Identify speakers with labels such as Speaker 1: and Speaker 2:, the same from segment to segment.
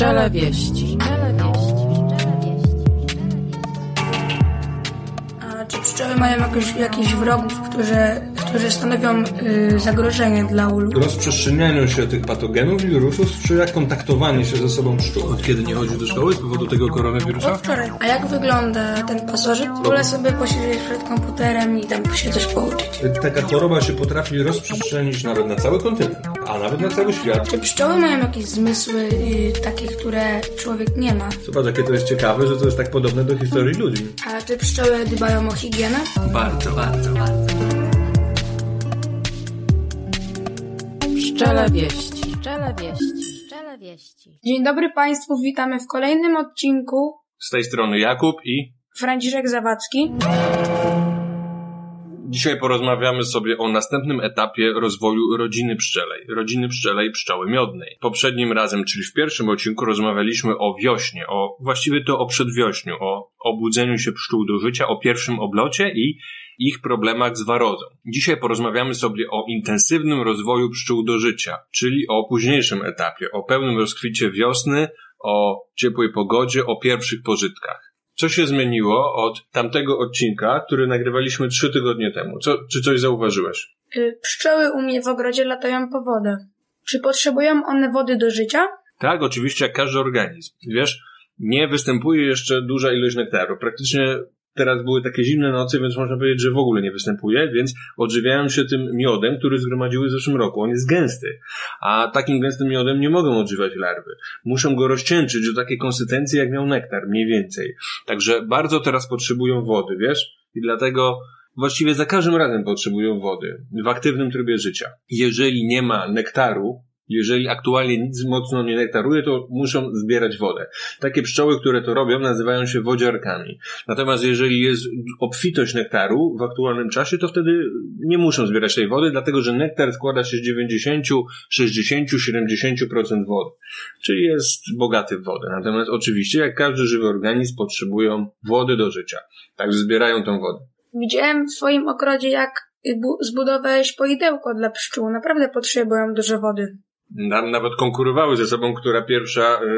Speaker 1: Pszczele wieści.
Speaker 2: A czy pszczoły mają jakoś, jakichś wrogów, którzy, którzy stanowią y, zagrożenie dla ulu?
Speaker 3: rozprzestrzenianiu się tych patogenów i wirusów, czy jak kontaktowanie się ze sobą pszczół.
Speaker 4: Od kiedy nie chodził do szkoły z powodu tego koronawirusa?
Speaker 2: Od wczoraj. A jak wygląda ten pasożyt? Wolę sobie posiedzieć przed komputerem i tam się coś pouczyć.
Speaker 3: Taka choroba się potrafi rozprzestrzenić nawet na cały kontynent, a nawet na cały świat.
Speaker 2: Czy pszczoły mają jakieś zmysły y, takie, które człowiek nie ma?
Speaker 3: Zobacz, jakie to jest ciekawe, że to jest tak podobne do historii ludzi.
Speaker 2: A czy pszczoły dbają o higienę?
Speaker 4: Bardzo, bardzo, bardzo.
Speaker 1: Pszczele wieści. Pszczele wieści. Pszczele wieści.
Speaker 2: Dzień dobry Państwu, witamy w kolejnym odcinku.
Speaker 3: Z tej strony Jakub i
Speaker 2: Franciszek Zawadzki.
Speaker 3: Dzisiaj porozmawiamy sobie o następnym etapie rozwoju rodziny pszczelej. Rodziny pszczelej pszczoły miodnej. Poprzednim razem, czyli w pierwszym odcinku rozmawialiśmy o wiośnie, o właściwie to o przedwiośniu, o obudzeniu się pszczół do życia, o pierwszym oblocie i ich problemach z warozą. Dzisiaj porozmawiamy sobie o intensywnym rozwoju pszczół do życia, czyli o późniejszym etapie, o pełnym rozkwicie wiosny, o ciepłej pogodzie, o pierwszych pożytkach. Co się zmieniło od tamtego odcinka, który nagrywaliśmy trzy tygodnie temu? Co, czy coś zauważyłeś?
Speaker 2: Y, Pszczoły u mnie w ogrodzie latają po wodę. Czy potrzebują one wody do życia?
Speaker 3: Tak, oczywiście, jak każdy organizm. Wiesz, nie występuje jeszcze duża ilość nektaru. Praktycznie teraz były takie zimne noce, więc można powiedzieć, że w ogóle nie występuje, więc odżywiają się tym miodem, który zgromadziły w zeszłym roku. On jest gęsty, a takim gęstym miodem nie mogą odżywać larwy. Muszą go rozcieńczyć do takiej konsystencji, jak miał nektar, mniej więcej. Także bardzo teraz potrzebują wody, wiesz? I dlatego właściwie za każdym razem potrzebują wody w aktywnym trybie życia. Jeżeli nie ma nektaru, jeżeli aktualnie nic mocno nie nektaruje, to muszą zbierać wodę. Takie pszczoły, które to robią, nazywają się wodziarkami. Natomiast jeżeli jest obfitość nektaru w aktualnym czasie, to wtedy nie muszą zbierać tej wody, dlatego że nektar składa się z 90, 60, 70% wody. Czyli jest bogaty w wodę. Natomiast oczywiście, jak każdy żywy organizm, potrzebują wody do życia. Także zbierają tą wodę.
Speaker 2: Widziałem w swoim ogrodzie, jak bu- zbudowałeś poidełko dla pszczół. Naprawdę potrzebują dużo wody.
Speaker 3: Nawet konkurowały ze sobą, która pierwsza y,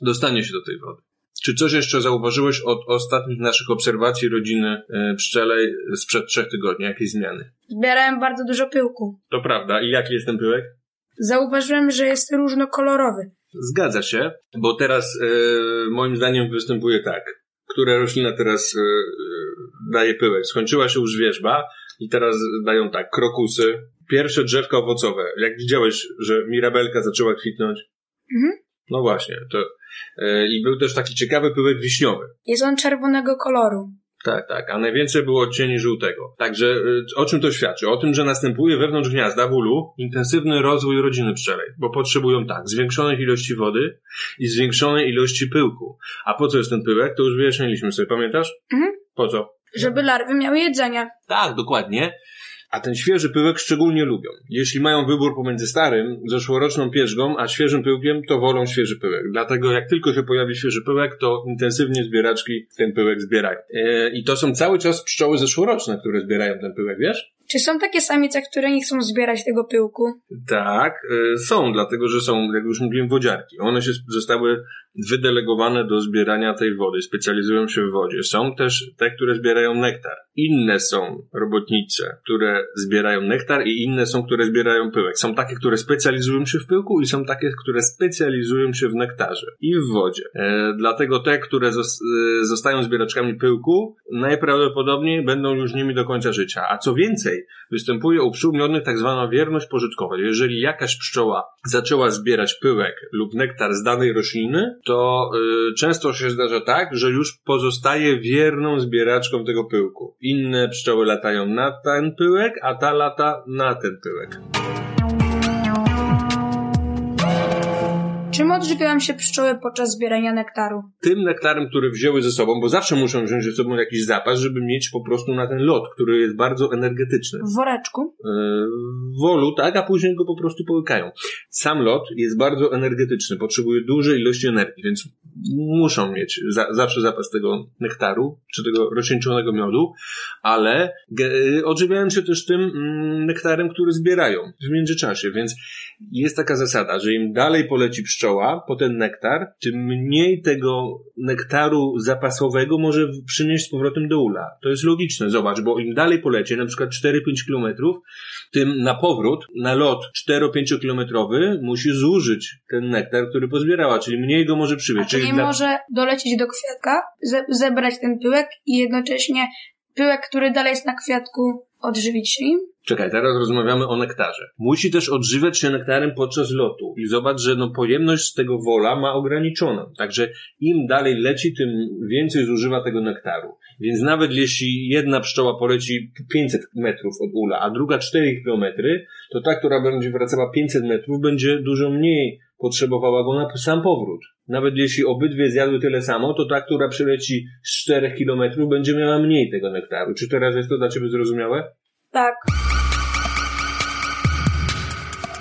Speaker 3: dostanie się do tej wody. Czy coś jeszcze zauważyłeś od ostatnich naszych obserwacji rodziny pszczelej sprzed trzech tygodni? Jakieś zmiany?
Speaker 2: Zbierałem bardzo dużo pyłku.
Speaker 3: To prawda. I jaki jest ten pyłek?
Speaker 2: Zauważyłem, że jest różnokolorowy.
Speaker 3: Zgadza się, bo teraz y, moim zdaniem występuje tak. Która roślina teraz y, y, daje pyłek? Skończyła się już wierzba i teraz dają tak, krokusy, pierwsze drzewka owocowe. Jak widziałeś, że mirabelka zaczęła kwitnąć?
Speaker 2: Mhm.
Speaker 3: No właśnie, to y, i był też taki ciekawy pyłek wiśniowy.
Speaker 2: Jest on czerwonego koloru.
Speaker 3: Tak, tak, a najwięcej było odcieni żółtego. Także y, o czym to świadczy? O tym, że następuje wewnątrz gniazda w ulu intensywny rozwój rodziny pszczelej, bo potrzebują tak, zwiększonej ilości wody i zwiększonej ilości pyłku. A po co jest ten pyłek? To już wyjaśniliśmy sobie, pamiętasz?
Speaker 2: Mhm.
Speaker 3: Po co?
Speaker 2: Żeby larwy miały jedzenie.
Speaker 3: Tak, dokładnie. A ten świeży pyłek szczególnie lubią. Jeśli mają wybór pomiędzy starym, zeszłoroczną pierzgą, a świeżym pyłkiem, to wolą świeży pyłek. Dlatego jak tylko się pojawi świeży pyłek, to intensywnie zbieraczki ten pyłek zbierają. E, I to są cały czas pszczoły zeszłoroczne, które zbierają ten pyłek, wiesz?
Speaker 2: Czy są takie samice, które nie chcą zbierać tego pyłku?
Speaker 3: Tak, e, są, dlatego że są, jak już mówiłem, wodziarki. One się zostały wydelegowane do zbierania tej wody, specjalizują się w wodzie. Są też te, które zbierają nektar. Inne są robotnice, które zbierają nektar i inne są, które zbierają pyłek. Są takie, które specjalizują się w pyłku i są takie, które specjalizują się w nektarze i w wodzie. E, dlatego te, które zos- e, zostają zbieraczkami pyłku, najprawdopodobniej będą już nimi do końca życia. A co więcej, występuje u pszczół miodnych tak zwana wierność pożytkowa. Jeżeli jakaś pszczoła zaczęła zbierać pyłek lub nektar z danej rośliny, to y, często się zdarza tak, że już pozostaje wierną zbieraczką tego pyłku. Inne pszczoły latają na ten pyłek, a ta lata na ten pyłek.
Speaker 2: Czym odżywiają się pszczoły podczas zbierania nektaru?
Speaker 3: Tym nektarem, który wzięły ze sobą, bo zawsze muszą wziąć ze sobą jakiś zapas, żeby mieć po prostu na ten lot, który jest bardzo energetyczny.
Speaker 2: W woreczku?
Speaker 3: Yy, wolu, tak, a później go po prostu połykają. Sam lot jest bardzo energetyczny, potrzebuje dużej ilości energii, więc muszą mieć za, zawsze zapas tego nektaru, czy tego rozcieńczonego miodu, ale odżywiają się też tym mm, nektarem, który zbierają w międzyczasie, więc jest taka zasada, że im dalej poleci pszczoła, po ten nektar, tym mniej tego nektaru zapasowego może przynieść z powrotem do ula. To jest logiczne, zobacz, bo im dalej polecie, na przykład 4-5 kilometrów, tym na powrót, na lot 4-5 kilometrowy musi zużyć ten nektar, który pozbierała, czyli mniej go może przywieźć.
Speaker 2: Nie
Speaker 3: dla-
Speaker 2: może dolecieć do kwiatka, ze- zebrać ten pyłek i jednocześnie pyłek, który dalej jest na kwiatku, odżywić się im?
Speaker 3: Czekaj, teraz rozmawiamy o nektarze. Musi też odżywiać się nektarem podczas lotu. I zobacz, że no pojemność z tego wola ma ograniczoną. Także im dalej leci, tym więcej zużywa tego nektaru. Więc nawet jeśli jedna pszczoła poleci 500 metrów od ula, a druga 4 kilometry, to ta, która będzie wracała 500 metrów, będzie dużo mniej potrzebowała go na sam powrót. Nawet jeśli obydwie zjadły tyle samo, to ta, która przyleci z 4 kilometrów, będzie miała mniej tego nektaru. Czy teraz jest to dla Ciebie zrozumiałe?
Speaker 2: Tak.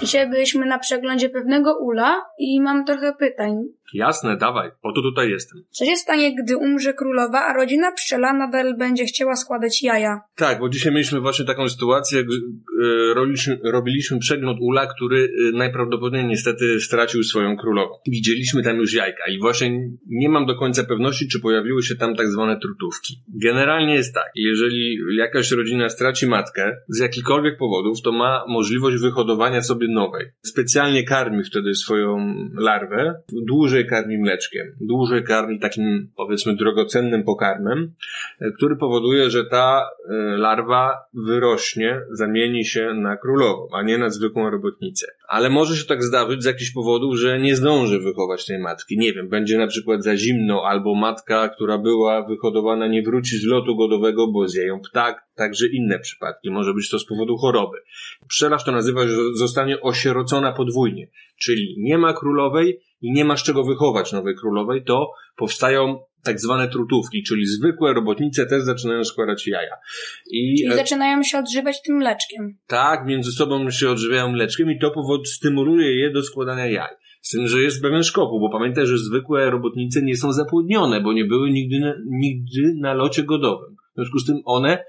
Speaker 2: Dzisiaj byliśmy na przeglądzie pewnego ula i mam trochę pytań.
Speaker 3: Jasne, dawaj, po to tutaj jestem.
Speaker 2: Co się stanie, gdy umrze królowa, a rodzina pszczela nadal będzie chciała składać jaja?
Speaker 3: Tak, bo dzisiaj mieliśmy właśnie taką sytuację, e, robiliśmy, robiliśmy przegląd ula, który e, najprawdopodobniej niestety stracił swoją królową. Widzieliśmy tam już jajka i właśnie nie mam do końca pewności, czy pojawiły się tam tak zwane trutówki. Generalnie jest tak, jeżeli jakaś rodzina straci matkę z jakichkolwiek powodów, to ma możliwość wyhodowania sobie nowej. Specjalnie karmi wtedy swoją larwę, dłużej karmi mleczkiem, dłużej karmi takim powiedzmy drogocennym pokarmem, e, który powoduje, że ta e, larwa wyrośnie, zamieni się na królową, a nie na zwykłą robotnicę. Ale może się tak zdarzyć z jakichś powodów, że nie zdąży wychować tej matki. Nie wiem, będzie na przykład za zimno, albo matka, która była wyhodowana, nie wróci z lotu godowego, bo zje ją ptak, także inne przypadki. Może być to z powodu choroby. Pszczelarz to nazywa, że zostanie osierocona podwójnie, czyli nie ma królowej i nie ma z czego wychować nowej królowej, to powstają tak zwane trutówki, czyli zwykłe robotnice też zaczynają składać jaja. I
Speaker 2: Czyli
Speaker 3: e,
Speaker 2: zaczynają się odżywać tym mleczkiem.
Speaker 3: tak, między sobą się odżywiają mleczkiem i to powod stymuluje je do składania jaj. Z tym, że jest pewien szkopu, bo pamiętaj, że zwykłe robotnice nie są zapłodnione, bo nie były nigdy nigdy na locie godowym. W związku z tym one,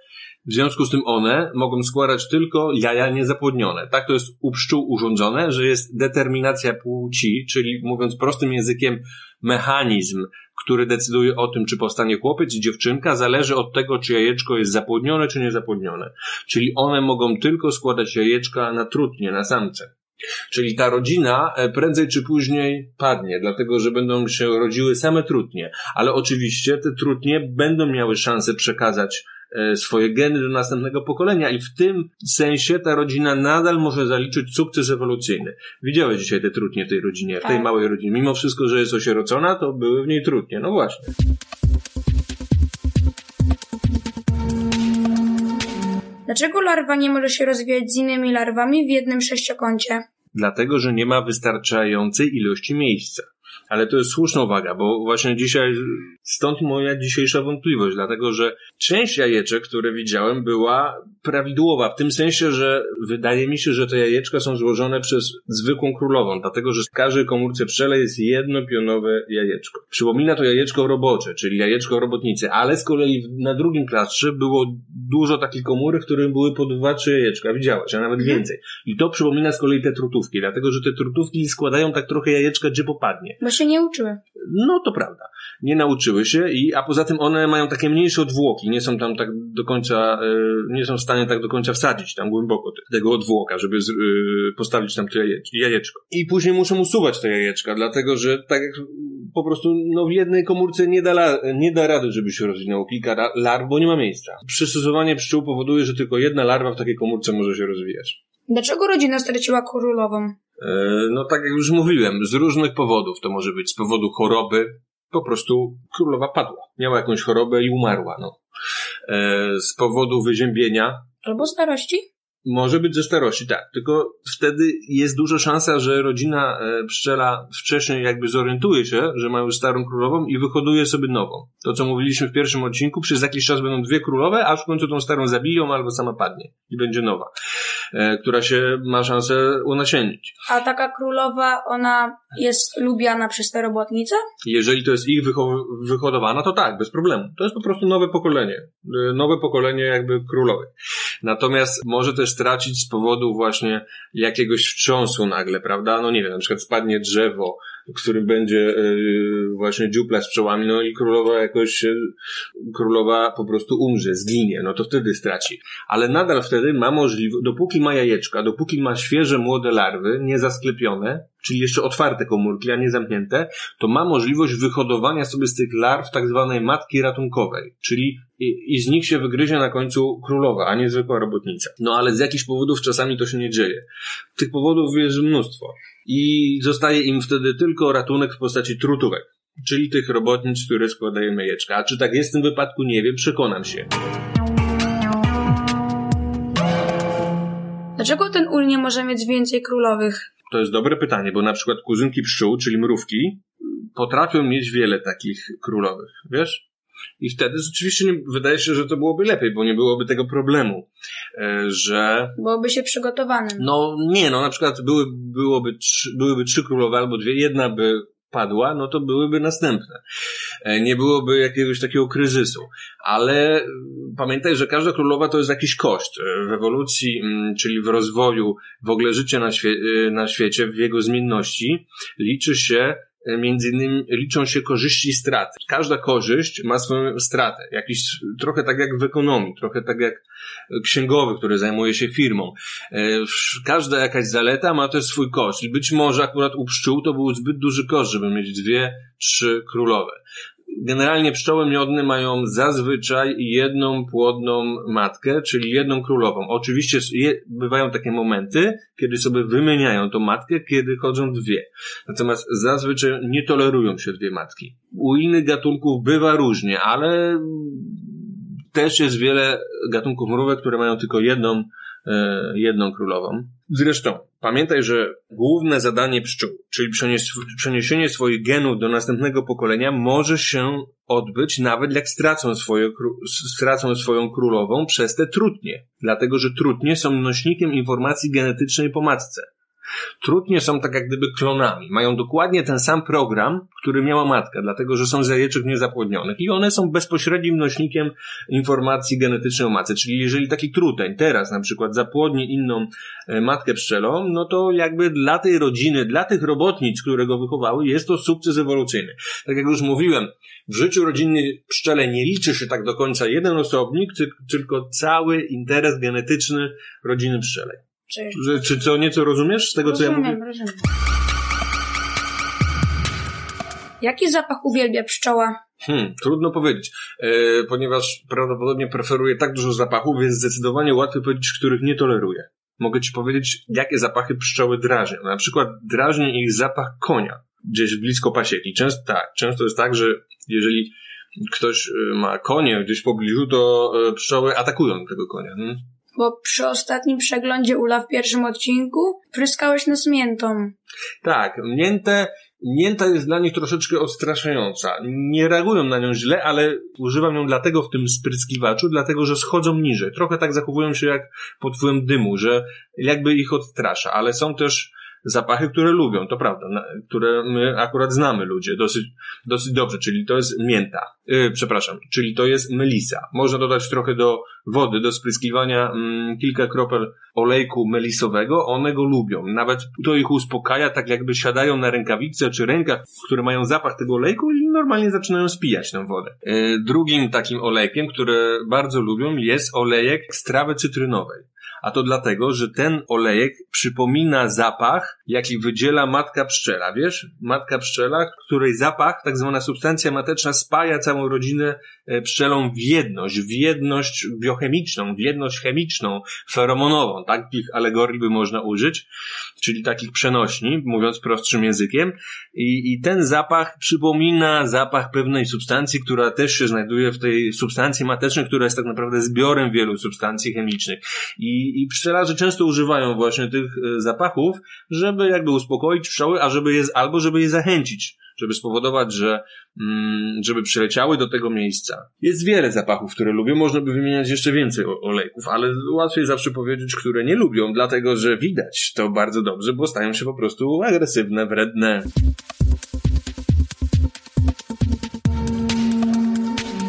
Speaker 3: w związku z tym one mogą składać tylko jaja niezapłodnione. Tak to jest u pszczół urządzone, że jest determinacja płci, czyli mówiąc prostym językiem, mechanizm, który decyduje o tym, czy powstanie chłopiec i dziewczynka, zależy od tego, czy jajeczko jest zapłodnione, czy niezapłodnione. Czyli one mogą tylko składać jajeczka na trutnie, na samce. Czyli ta rodzina e, prędzej czy później padnie, dlatego że będą się rodziły same trutnie. Ale oczywiście te trutnie będą miały szansę przekazać swoje geny do następnego pokolenia i w tym sensie ta rodzina nadal może zaliczyć sukces ewolucyjny. Widziałeś dzisiaj te trutnie w tej rodzinie, w tej
Speaker 2: Tak.
Speaker 3: małej rodzinie. Mimo wszystko, że jest osierocona, to były w niej trutnie. No właśnie.
Speaker 2: Dlaczego larwa nie może się rozwijać z innymi larwami w jednym sześciokącie?
Speaker 3: dlatego że nie ma wystarczającej ilości miejsca. Ale to jest słuszna uwaga, bo właśnie dzisiaj, stąd moja dzisiejsza wątpliwość, dlatego że część jajeczek, które widziałem, była prawidłowa, w tym sensie, że wydaje mi się, że te jajeczka są złożone przez zwykłą królową, dlatego że w każdej komórce pszczele jest jedno pionowe jajeczko. Przypomina to jajeczko robocze, czyli jajeczko robotnicy, ale z kolei na drugim klastrze było dużo takich komórek, w których były po dwa, trzy jajeczka, widziałaś, a nawet
Speaker 2: Mhm.
Speaker 3: więcej. I to przypomina z kolei te trutówki, dlatego że te trutówki składają tak trochę jajeczka, gdzie popadnie.
Speaker 2: Bo się nie uczyły.
Speaker 3: No to prawda. Nie nauczyły się, i, a poza tym one mają takie mniejsze odwłoki, nie są tam tak do końca, e, nie są w stanie tak do końca wsadzić tam głęboko te- tego odwłoka, żeby e, postawić tam to jajecz, jajeczko. I później muszą usuwać te jajeczka, dlatego że tak jak po prostu no, w jednej komórce nie da, nie da rady, żeby się rozwinęło kilka larw, bo nie ma miejsca. Przystosowanie pszczół powoduje, że tylko jedna larwa w takiej komórce może się rozwijać.
Speaker 2: Dlaczego rodzina straciła królową?
Speaker 3: E, No tak jak już mówiłem, z różnych powodów. To może być z powodu choroby, po prostu królowa padła. Miała jakąś chorobę i umarła. No. E, Z powodu wyziębienia,
Speaker 2: Albo starości?
Speaker 3: Może być ze starości, tak. Tylko wtedy jest duża szansa, że rodzina e, pszczela wcześniej jakby zorientuje się, że ma już starą królową i wyhoduje sobie nową. To, co mówiliśmy w pierwszym odcinku, przez jakiś czas będą dwie królowe, aż w końcu tą starą zabiją albo sama padnie i będzie nowa, e, która się ma szansę unasiennić.
Speaker 2: A taka królowa, ona jest lubiana przez te robotnice?
Speaker 3: Jeżeli to jest ich wycho- wyhodowana, to tak, bez problemu. To jest po prostu nowe pokolenie. Y, Nowe pokolenie jakby królowych. Natomiast może też stracić z powodu właśnie jakiegoś wstrząsu nagle, prawda? No nie wiem, na przykład spadnie drzewo, w będzie yy, właśnie dziupla z pszczołami, no i królowa jakoś się, królowa po prostu umrze, zginie, no to wtedy straci. Ale nadal wtedy ma możliwość, dopóki ma jajeczka, dopóki ma świeże młode larwy, niezasklepione, czyli jeszcze otwarte komórki, a nie zamknięte, to ma możliwość wyhodowania sobie z tych larw tak zwanej matki ratunkowej, czyli i, i z nich się wygryzie na końcu królowa, a nie zwykła robotnica. No ale z jakichś powodów czasami to się nie dzieje. Tych powodów jest mnóstwo. I zostaje im wtedy tylko ratunek w postaci trutówek, czyli tych robotnic, które składają jajeczka. A czy tak jest w tym wypadku, nie wiem, przekonam się.
Speaker 2: Dlaczego ten ul nie może mieć więcej królowych?
Speaker 3: To jest dobre pytanie, bo na przykład kuzynki pszczół, czyli mrówki, potrafią mieć wiele takich królowych, wiesz? I wtedy rzeczywiście nie, wydaje się, że to byłoby lepiej, bo nie byłoby tego problemu, e, że
Speaker 2: Byłoby się przygotowanym.
Speaker 3: no nie, no na przykład były, byłoby trzy, byłyby trzy królowe albo dwie, jedna by padła, no to byłyby następne. E, Nie byłoby jakiegoś takiego kryzysu. Ale mm, pamiętaj, że każda królowa to jest jakiś koszt. E, W ewolucji, mm, czyli w rozwoju w ogóle życia na, świe- na świecie, w jego zmienności, liczy się Między innymi liczą się korzyści i straty. Każda korzyść ma swoją stratę. Jakiś, trochę tak jak w ekonomii, trochę tak jak księgowy, który zajmuje się firmą. E, Każda jakaś zaleta ma też swój koszt. Być może akurat u pszczół to był zbyt duży koszt, żeby mieć dwie, trzy królowe. Generalnie pszczoły miodne mają zazwyczaj jedną płodną matkę, czyli jedną królową. Oczywiście bywają takie momenty, kiedy sobie wymieniają tą matkę, kiedy chodzą dwie. Natomiast zazwyczaj nie tolerują się dwie matki. U innych gatunków bywa różnie, ale też jest wiele gatunków mrówek, które mają tylko jedną, jedną królową. Zresztą, pamiętaj, że główne zadanie pszczół, czyli przeniesienie swoich genów do następnego pokolenia, może się odbyć nawet jak stracą, swoje, stracą swoją królową przez te trutnie. Dlatego, że trutnie są nośnikiem informacji genetycznej po matce. Trutnie są tak jak gdyby klonami. Mają dokładnie ten sam program, który miała matka, dlatego że są z jajeczek niezapłodnionych i one są bezpośrednim nośnikiem informacji genetycznej o matce. Czyli jeżeli taki truteń teraz na przykład zapłodni inną e, matkę pszczelą, no to jakby dla tej rodziny, dla tych robotnic, które go wychowały, jest to sukces ewolucyjny. Tak jak już mówiłem, w życiu rodzinnej pszczele nie liczy się tak do końca jeden osobnik, ty- tylko cały interes genetyczny rodziny pszczelej.
Speaker 2: Czy...
Speaker 3: Że, czy co nieco rozumiesz z tego, co ja mówię?
Speaker 2: Rozumiem, rozumiem. Jaki zapach uwielbia pszczoła?
Speaker 3: Hmm, trudno powiedzieć, e, ponieważ prawdopodobnie preferuje tak dużo zapachów, więc zdecydowanie łatwo powiedzieć, których nie toleruje. Mogę ci powiedzieć, jakie zapachy pszczoły drażnią. Na przykład drażni ich zapach konia, gdzieś blisko pasieki. Często tak, często jest tak, że jeżeli ktoś e, ma konie gdzieś w pobliżu, to e, pszczoły atakują tego konia. Hmm?
Speaker 2: Bo przy ostatnim przeglądzie Ula w pierwszym odcinku pryskałeś nas miętą.
Speaker 3: Tak, mięte, mięta jest dla nich troszeczkę odstraszająca. Nie reagują na nią źle, ale używam ją dlatego w tym spryskiwaczu, dlatego że schodzą niżej. Trochę tak zachowują się jak pod wpływem dymu, że jakby ich odstrasza, ale są też zapachy, które lubią, to prawda, które my akurat znamy ludzie dosyć, dosyć dobrze, czyli to jest mięta, yy, przepraszam, czyli to jest melisa. Można dodać trochę do wody, do spryskiwania mm, kilka kropel olejku melisowego, one go lubią. Nawet to ich uspokaja, tak jakby siadają na rękawice czy rękach, które mają zapach tego olejku i normalnie zaczynają spijać tę wodę. Yy, drugim takim olejkiem, które bardzo lubią jest olejek z trawy cytrynowej. A to dlatego, że ten olejek przypomina zapach, jaki wydziela matka pszczela. Wiesz? Matka pszczela, której zapach, tak zwana substancja mateczna, spaja całą rodzinę e, pszczelą w jedność, w jedność biochemiczną, w jedność chemiczną, feromonową. Takich alegorii by można użyć, czyli takich przenośni, mówiąc prostszym językiem. I, I ten zapach przypomina zapach pewnej substancji, która też się znajduje w tej substancji matecznej, która jest tak naprawdę zbiorem wielu substancji chemicznych. I, i pszczelarze często używają właśnie tych e, zapachów, żeby jakby uspokoić pszczoły, a żeby je, albo żeby je zachęcić, żeby spowodować, że mm, żeby przyleciały do tego miejsca. Jest wiele zapachów, które lubią, można by wymieniać jeszcze więcej olejków, ale łatwiej zawsze powiedzieć, które nie lubią, dlatego że widać to bardzo dobrze, bo stają się po prostu agresywne, wredne.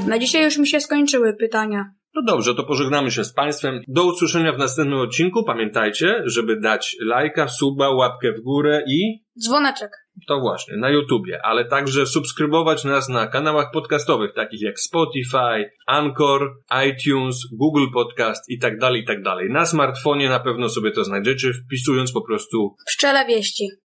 Speaker 2: Na dzisiaj już mi się skończyły pytania.
Speaker 3: No dobrze, to pożegnamy się z Państwem. Do usłyszenia w następnym odcinku. Pamiętajcie, żeby dać lajka, suba, łapkę w górę i
Speaker 2: Dzwoneczek.
Speaker 3: To właśnie, na YouTubie, ale także subskrybować nas na kanałach podcastowych, takich jak Spotify, Anchor, iTunes, Google Podcast i tak dalej, i tak dalej. Na smartfonie na pewno sobie to znajdziecie, wpisując po prostu
Speaker 2: Pszczele wieści.